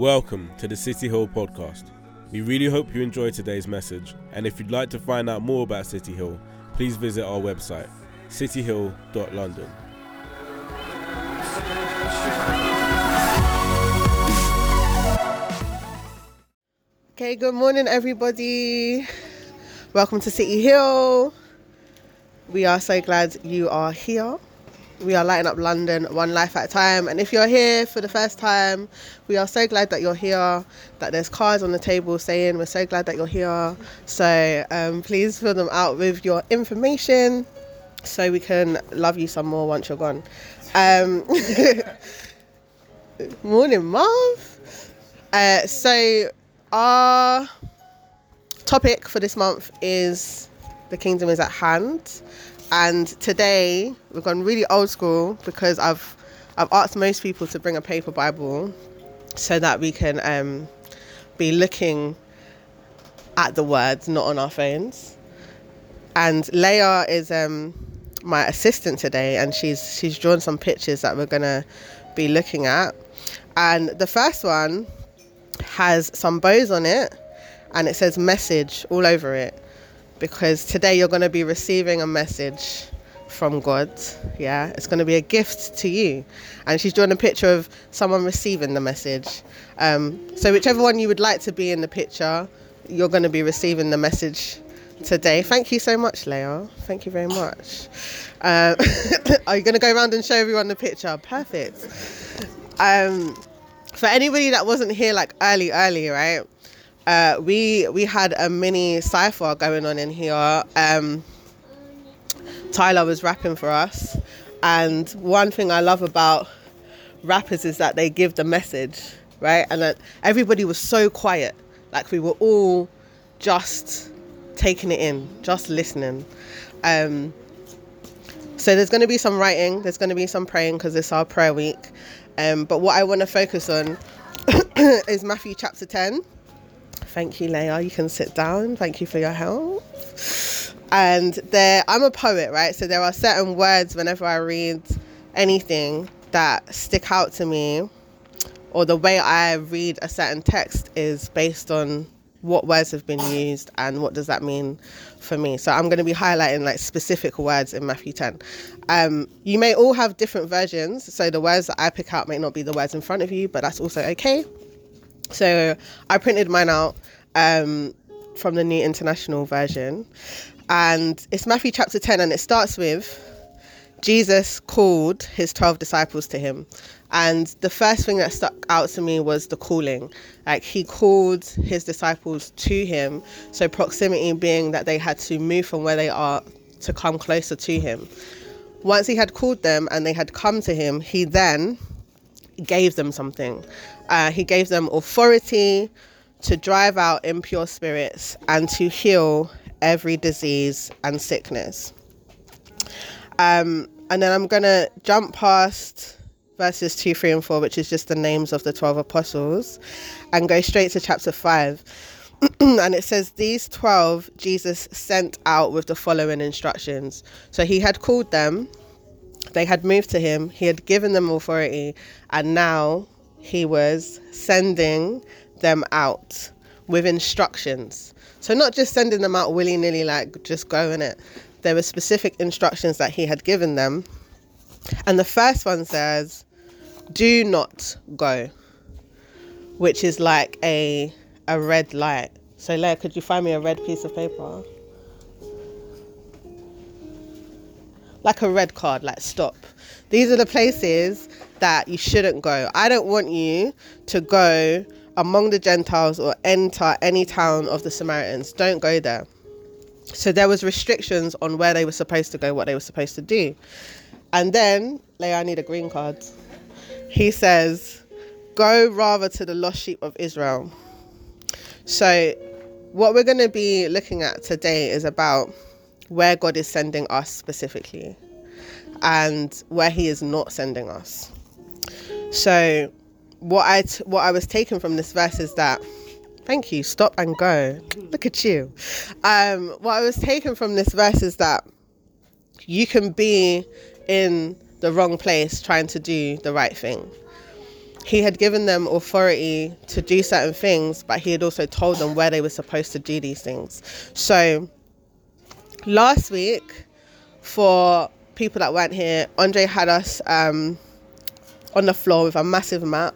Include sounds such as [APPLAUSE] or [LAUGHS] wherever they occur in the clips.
Welcome to the City Hill podcast. We really hope you enjoy today's message, and if you'd like to find out more about City Hill, please visit our website, cityhill.london. Okay, good morning, everybody. Welcome to City Hill. We are so glad you are here. We are lighting up London one life at a time. And if you're here for the first time, we are so glad that you're here, that there's cards on the table saying we're so glad that you're here. So um, please fill them out with your information so we can love you some more once you're gone. Um, [LAUGHS] morning, Marv. Uh, so our topic for this month is the kingdom is at hand and today we've gone really old school because i've i've asked most people to bring a paper bible so that we can um, be looking at the words not on our phones. And leah is um, my assistant today and she's she's drawn some pictures that we're gonna be looking at. And the first one has some bows on it and it says message all over it because today you're going to be receiving a message from God. Yeah, it's going to be a gift to you. And she's drawn a picture of someone receiving the message. Um, so, whichever one you would like to be in the picture, you're going to be receiving the message today. Thank you so much, Leah. Thank you very much. Uh, [COUGHS] are you going to go around and show everyone the picture? Perfect. Um, for anybody that wasn't here like early, early, right? Uh, we we had a mini cipher going on in here. Um, Tyler was rapping for us, and one thing I love about rappers is that they give the message, right? And that everybody was so quiet, like we were all just taking it in, just listening. Um, so there's going to be some writing, there's going to be some praying because it's our prayer week. Um, but what I want to focus on [COUGHS] is Matthew chapter 10. Thank you, Leah. You can sit down. Thank you for your help. And there, I'm a poet, right? So there are certain words whenever I read anything that stick out to me, or the way I read a certain text is based on what words have been used and what does that mean for me. So I'm going to be highlighting like specific words in Matthew 10. Um, you may all have different versions, so the words that I pick out may not be the words in front of you, but that's also okay. So I printed mine out um, from the New International Version, and it's Matthew chapter 10, and it starts with Jesus called his 12 disciples to him. And the first thing that stuck out to me was the calling. Like he called his disciples to him. So, proximity being that they had to move from where they are to come closer to him. Once he had called them and they had come to him, he then gave them something. Uh, he gave them authority to drive out impure spirits and to heal every disease and sickness. Um, and then I'm going to jump past verses 2, 3, and 4, which is just the names of the 12 apostles, and go straight to chapter 5. [CLEARS THROAT] and it says, These 12 Jesus sent out with the following instructions. So he had called them, they had moved to him, he had given them authority, and now he was sending them out with instructions. So, not just sending them out willy nilly, like just go in it. There were specific instructions that he had given them. And the first one says, Do not go, which is like a, a red light. So, Leah, could you find me a red piece of paper? Like a red card, like stop. These are the places that you shouldn't go. I don't want you to go among the Gentiles or enter any town of the Samaritans. Don't go there. So there was restrictions on where they were supposed to go, what they were supposed to do. And then, Leah, I need a green card. He says, Go rather to the lost sheep of Israel. So, what we're going to be looking at today is about where God is sending us specifically and where He is not sending us. So, what I t- what I was taken from this verse is that thank you stop and go look at you um, what I was taken from this verse is that you can be in the wrong place trying to do the right thing he had given them authority to do certain things, but he had also told them where they were supposed to do these things. So last week, for people that weren't here, Andre had us um, on the floor with a massive map.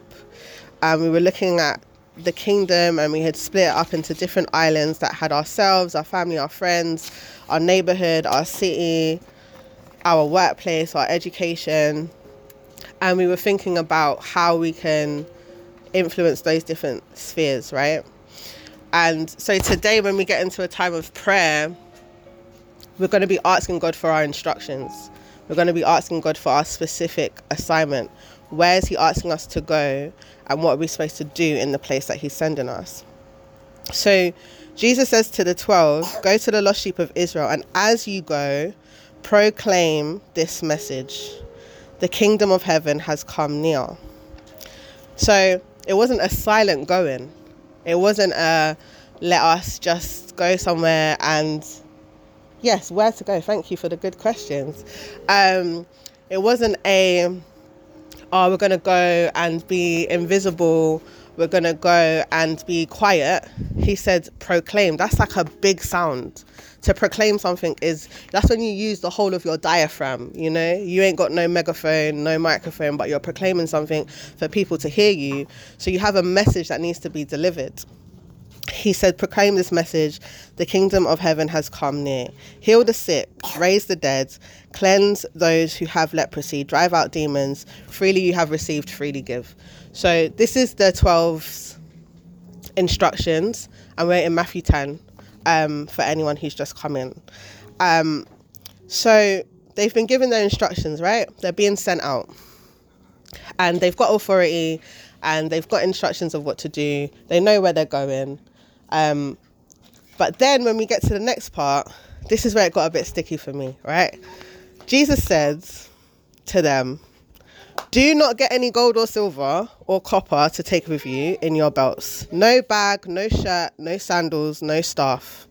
And we were looking at the kingdom and we had split it up into different islands that had ourselves, our family, our friends, our neighborhood, our city, our workplace, our education. And we were thinking about how we can influence those different spheres, right? And so today, when we get into a time of prayer, we're going to be asking God for our instructions. We're going to be asking God for our specific assignment. Where is He asking us to go? And what are we supposed to do in the place that He's sending us? So Jesus says to the 12, Go to the lost sheep of Israel, and as you go, proclaim this message The kingdom of heaven has come near. So it wasn't a silent going, it wasn't a let us just go somewhere and yes, where to go. Thank you for the good questions. Um, it wasn't a, oh, we're going to go and be invisible. We're going to go and be quiet. He said, proclaim. That's like a big sound. To proclaim something is, that's when you use the whole of your diaphragm, you know? You ain't got no megaphone, no microphone, but you're proclaiming something for people to hear you. So you have a message that needs to be delivered he said, Proclaim this message the kingdom of heaven has come near. Heal the sick, raise the dead, cleanse those who have leprosy, drive out demons. Freely you have received, freely give. So, this is the 12 instructions, and we're in Matthew 10 um, for anyone who's just come in. Um, so, they've been given their instructions, right? They're being sent out, and they've got authority and they've got instructions of what to do. They know where they're going. Um, but then when we get to the next part, this is where it got a bit sticky for me, right? Jesus says to them, Do not get any gold or silver or copper to take with you in your belts. No bag, no shirt, no sandals, no staff.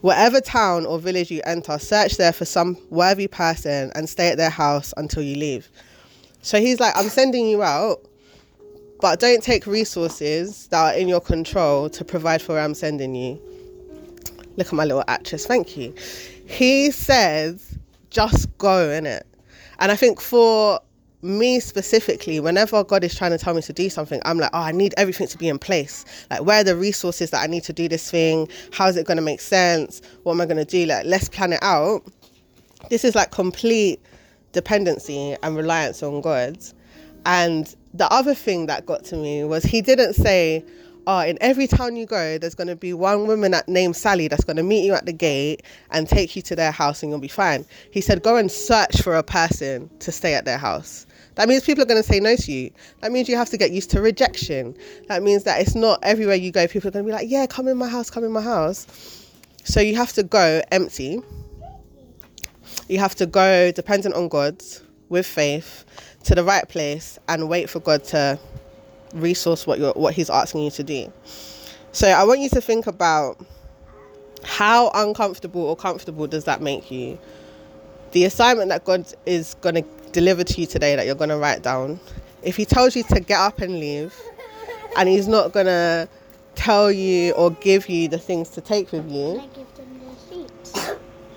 Whatever town or village you enter, search there for some worthy person and stay at their house until you leave. So he's like, I'm sending you out but don't take resources that are in your control to provide for where I'm sending you. Look at my little actress, thank you. He says, just go in it. And I think for me specifically, whenever God is trying to tell me to do something, I'm like, oh, I need everything to be in place. Like, where are the resources that I need to do this thing? How is it going to make sense? What am I going to do? Like, let's plan it out. This is like complete dependency and reliance on God. And the other thing that got to me was he didn't say, oh, in every town you go, there's going to be one woman that named Sally that's going to meet you at the gate and take you to their house and you'll be fine. He said, go and search for a person to stay at their house. That means people are going to say no to you. That means you have to get used to rejection. That means that it's not everywhere you go, people are going to be like, yeah, come in my house, come in my house. So you have to go empty. You have to go dependent on God with faith to the right place and wait for God to resource what you're what He's asking you to do. So I want you to think about how uncomfortable or comfortable does that make you? The assignment that God is going to deliver to you today that you're going to write down. If He tells you to get up and leave, and He's not going to tell you or give you the things to take with you.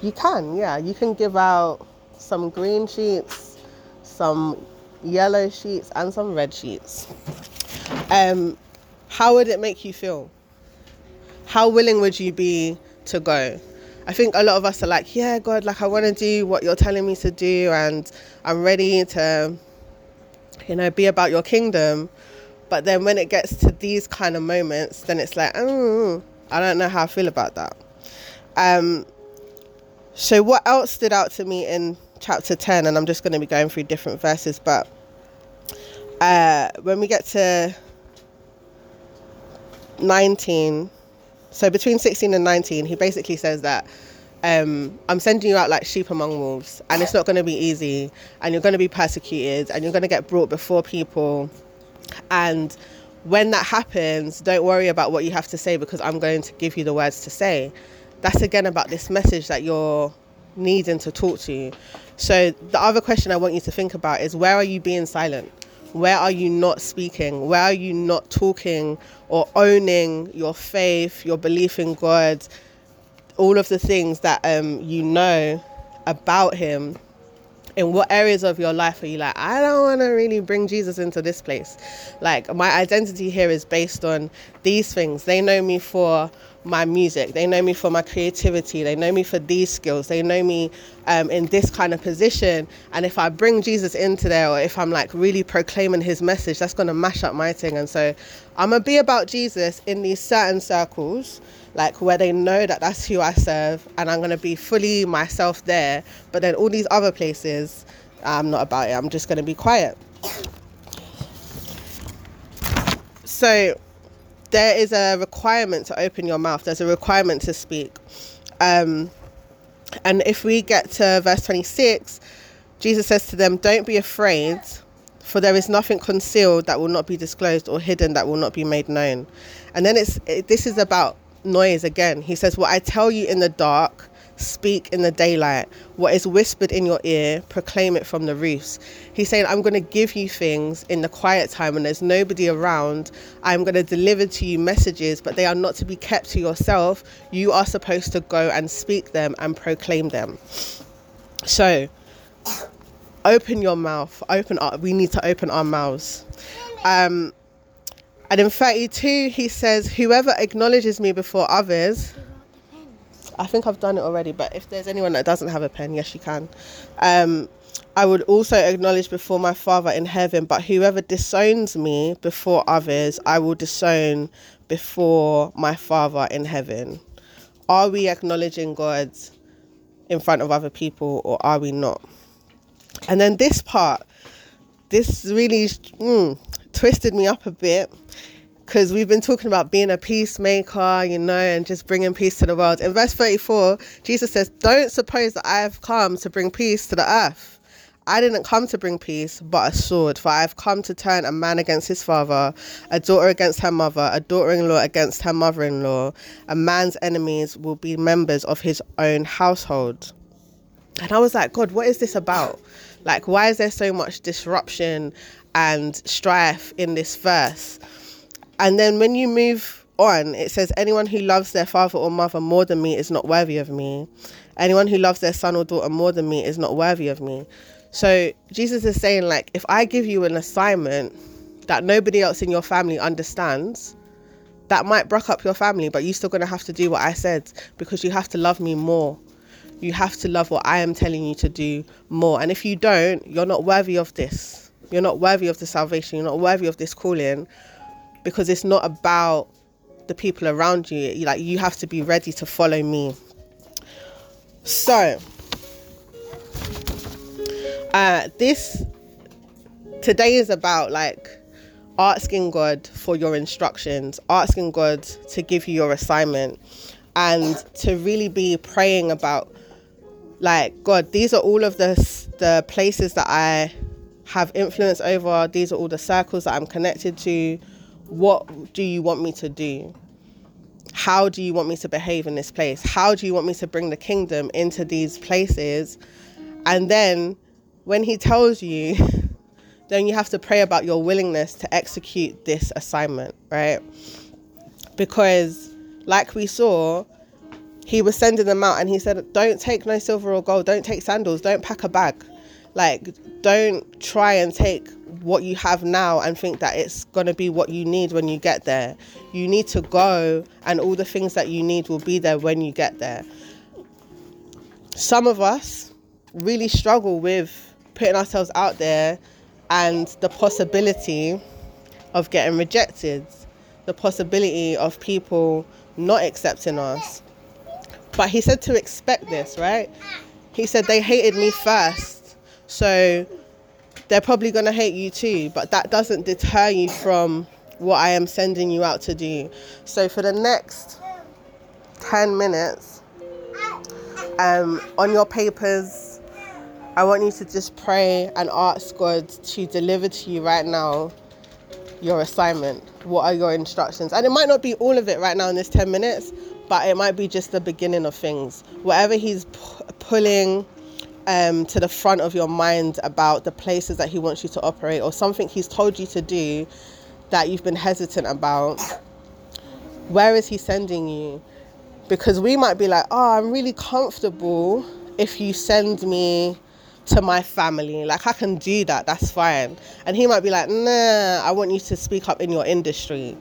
You can, yeah. You can give out some green sheets, some yellow sheets and some red sheets. Um, how would it make you feel? How willing would you be to go? I think a lot of us are like, yeah, God, like I want to do what you're telling me to do, and I'm ready to, you know, be about your kingdom. But then when it gets to these kind of moments, then it's like, oh, I don't know how I feel about that. Um, so what else stood out to me in chapter 10 and i'm just going to be going through different verses but uh, when we get to 19 so between 16 and 19 he basically says that um, i'm sending you out like sheep among wolves and it's not going to be easy and you're going to be persecuted and you're going to get brought before people and when that happens don't worry about what you have to say because i'm going to give you the words to say. That's again about this message that you're needing to talk to. You. So the other question I want you to think about is where are you being silent? Where are you not speaking? Where are you not talking or owning your faith, your belief in God, all of the things that um, you know about Him? in what areas of your life are you like i don't want to really bring jesus into this place like my identity here is based on these things they know me for my music. They know me for my creativity. They know me for these skills. They know me um, in this kind of position. And if I bring Jesus into there, or if I'm like really proclaiming his message, that's going to mash up my thing. And so I'm going to be about Jesus in these certain circles, like where they know that that's who I serve. And I'm going to be fully myself there. But then all these other places, I'm not about it. I'm just going to be quiet. So, there is a requirement to open your mouth. There's a requirement to speak. Um, and if we get to verse 26, Jesus says to them, Don't be afraid, for there is nothing concealed that will not be disclosed or hidden that will not be made known. And then it's it, this is about noise again. He says, What I tell you in the dark, speak in the daylight. What is whispered in your ear, proclaim it from the roofs. He's saying, I'm going to give you things in the quiet time when there's nobody around. I'm going to deliver to you messages, but they are not to be kept to yourself. You are supposed to go and speak them and proclaim them. So, open your mouth. Open up. We need to open our mouths. Um, and in 32, he says, Whoever acknowledges me before others, I think I've done it already, but if there's anyone that doesn't have a pen, yes, you can. Um, I would also acknowledge before my Father in heaven, but whoever disowns me before others, I will disown before my Father in heaven. Are we acknowledging God in front of other people or are we not? And then this part, this really mm, twisted me up a bit because we've been talking about being a peacemaker, you know, and just bringing peace to the world. In verse 34, Jesus says, Don't suppose that I have come to bring peace to the earth. I didn't come to bring peace, but a sword, for I have come to turn a man against his father, a daughter against her mother, a daughter in law against her mother in law. A man's enemies will be members of his own household. And I was like, God, what is this about? Like, why is there so much disruption and strife in this verse? And then when you move on, it says, Anyone who loves their father or mother more than me is not worthy of me. Anyone who loves their son or daughter more than me is not worthy of me. So Jesus is saying, like, if I give you an assignment that nobody else in your family understands, that might break up your family, but you're still going to have to do what I said because you have to love me more. You have to love what I am telling you to do more. And if you don't, you're not worthy of this. You're not worthy of the salvation. You're not worthy of this calling because it's not about the people around you. you like you have to be ready to follow me. So, uh, this today is about like asking God for your instructions, asking God to give you your assignment, and to really be praying about like God. These are all of the the places that I have influence over. These are all the circles that I'm connected to what do you want me to do? How do you want me to behave in this place? How do you want me to bring the kingdom into these places? And then when he tells you, [LAUGHS] then you have to pray about your willingness to execute this assignment, right? Because, like we saw, he was sending them out and he said, Don't take no silver or gold, don't take sandals, don't pack a bag. Like, don't try and take what you have now and think that it's going to be what you need when you get there. You need to go, and all the things that you need will be there when you get there. Some of us really struggle with putting ourselves out there and the possibility of getting rejected, the possibility of people not accepting us. But he said to expect this, right? He said they hated me first so they're probably going to hate you too, but that doesn't deter you from what I am sending you out to do. So for the next 10 minutes, um, on your papers, I want you to just pray and ask God to deliver to you right now your assignment. What are your instructions? And it might not be all of it right now in this 10 minutes, but it might be just the beginning of things. Whatever He's p- pulling um, to the front of your mind about the places that He wants you to operate, or something He's told you to do that you've been hesitant about, where is He sending you? Because we might be like, oh, I'm really comfortable if you send me to my family. Like, I can do that, that's fine. And He might be like, nah, I want you to speak up in your industry.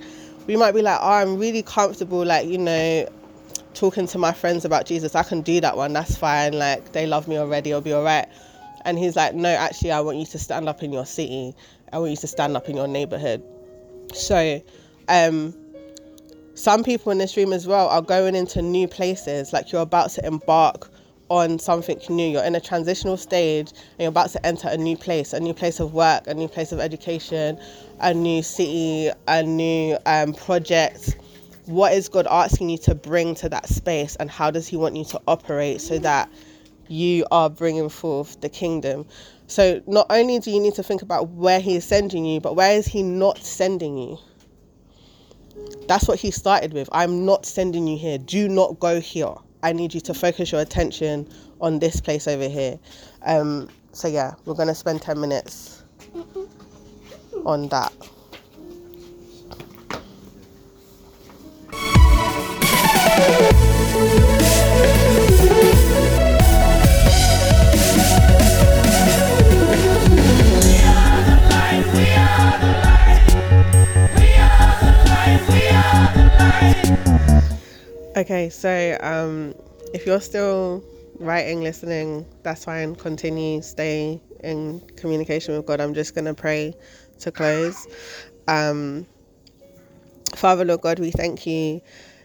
We might be like, oh, I'm really comfortable, like, you know, talking to my friends about Jesus, I can do that one. That's fine. Like they love me already. It'll be all right. And he's like, no, actually, I want you to stand up in your city. I want you to stand up in your neighborhood. So, um, some people in this room as well are going into new places. Like you're about to embark on something new. You're in a transitional stage and you're about to enter a new place, a new place of work, a new place of education, a new city, a new um, project what is God asking you to bring to that space and how does He want you to operate so that you are bringing forth the kingdom? So, not only do you need to think about where He is sending you, but where is He not sending you? That's what He started with. I'm not sending you here. Do not go here. I need you to focus your attention on this place over here. Um, so, yeah, we're going to spend 10 minutes on that. Okay, so um, if you're still writing, listening, that's fine. Continue, stay in communication with God. I'm just going to pray to close. Um, Father, Lord God, we thank you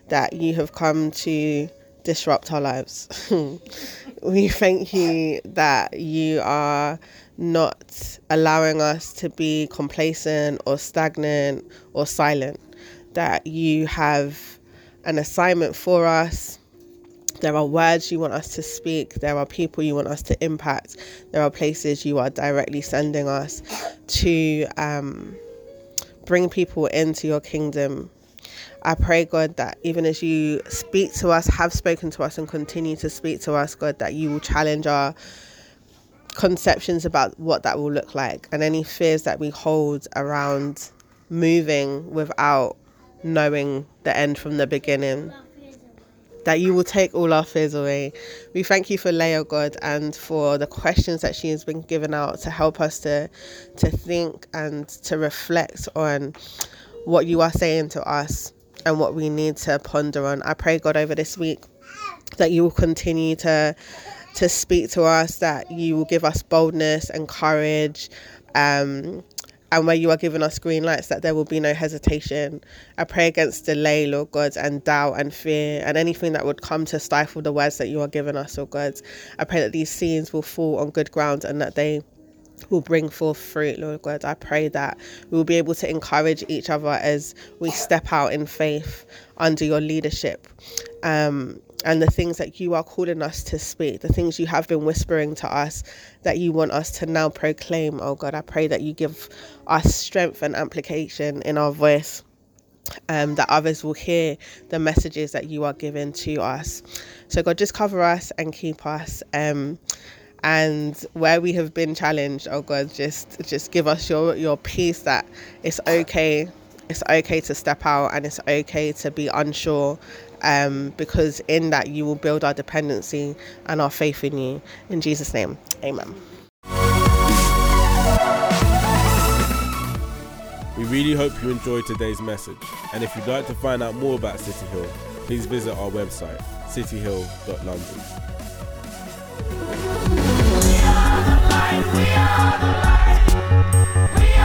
that you have come to disrupt our lives. [LAUGHS] we thank you that you are not allowing us to be complacent or stagnant or silent, that you have an assignment for us. There are words you want us to speak. There are people you want us to impact. There are places you are directly sending us to um, bring people into your kingdom. I pray, God, that even as you speak to us, have spoken to us, and continue to speak to us, God, that you will challenge our conceptions about what that will look like and any fears that we hold around moving without knowing the end from the beginning. That you will take all our fears away. We thank you for Leah, God, and for the questions that she has been given out to help us to to think and to reflect on what you are saying to us and what we need to ponder on. I pray, God, over this week that you will continue to to speak to us, that you will give us boldness and courage. Um, and where you are giving us green lights, that there will be no hesitation. I pray against delay, Lord God, and doubt and fear and anything that would come to stifle the words that you are giving us, Lord God. I pray that these scenes will fall on good ground and that they will bring forth fruit, Lord God. I pray that we will be able to encourage each other as we step out in faith under your leadership. Um, and the things that you are calling us to speak, the things you have been whispering to us that you want us to now proclaim, oh God, I pray that you give us strength and application in our voice. Um, that others will hear the messages that you are giving to us. So, God, just cover us and keep us. Um, and where we have been challenged, oh God, just just give us your your peace that it's okay it's okay to step out and it's okay to be unsure um, because in that you will build our dependency and our faith in you. In Jesus' name, amen. We really hope you enjoyed today's message. And if you'd like to find out more about City Hill, please visit our website, cityhill.london light, we are the light. We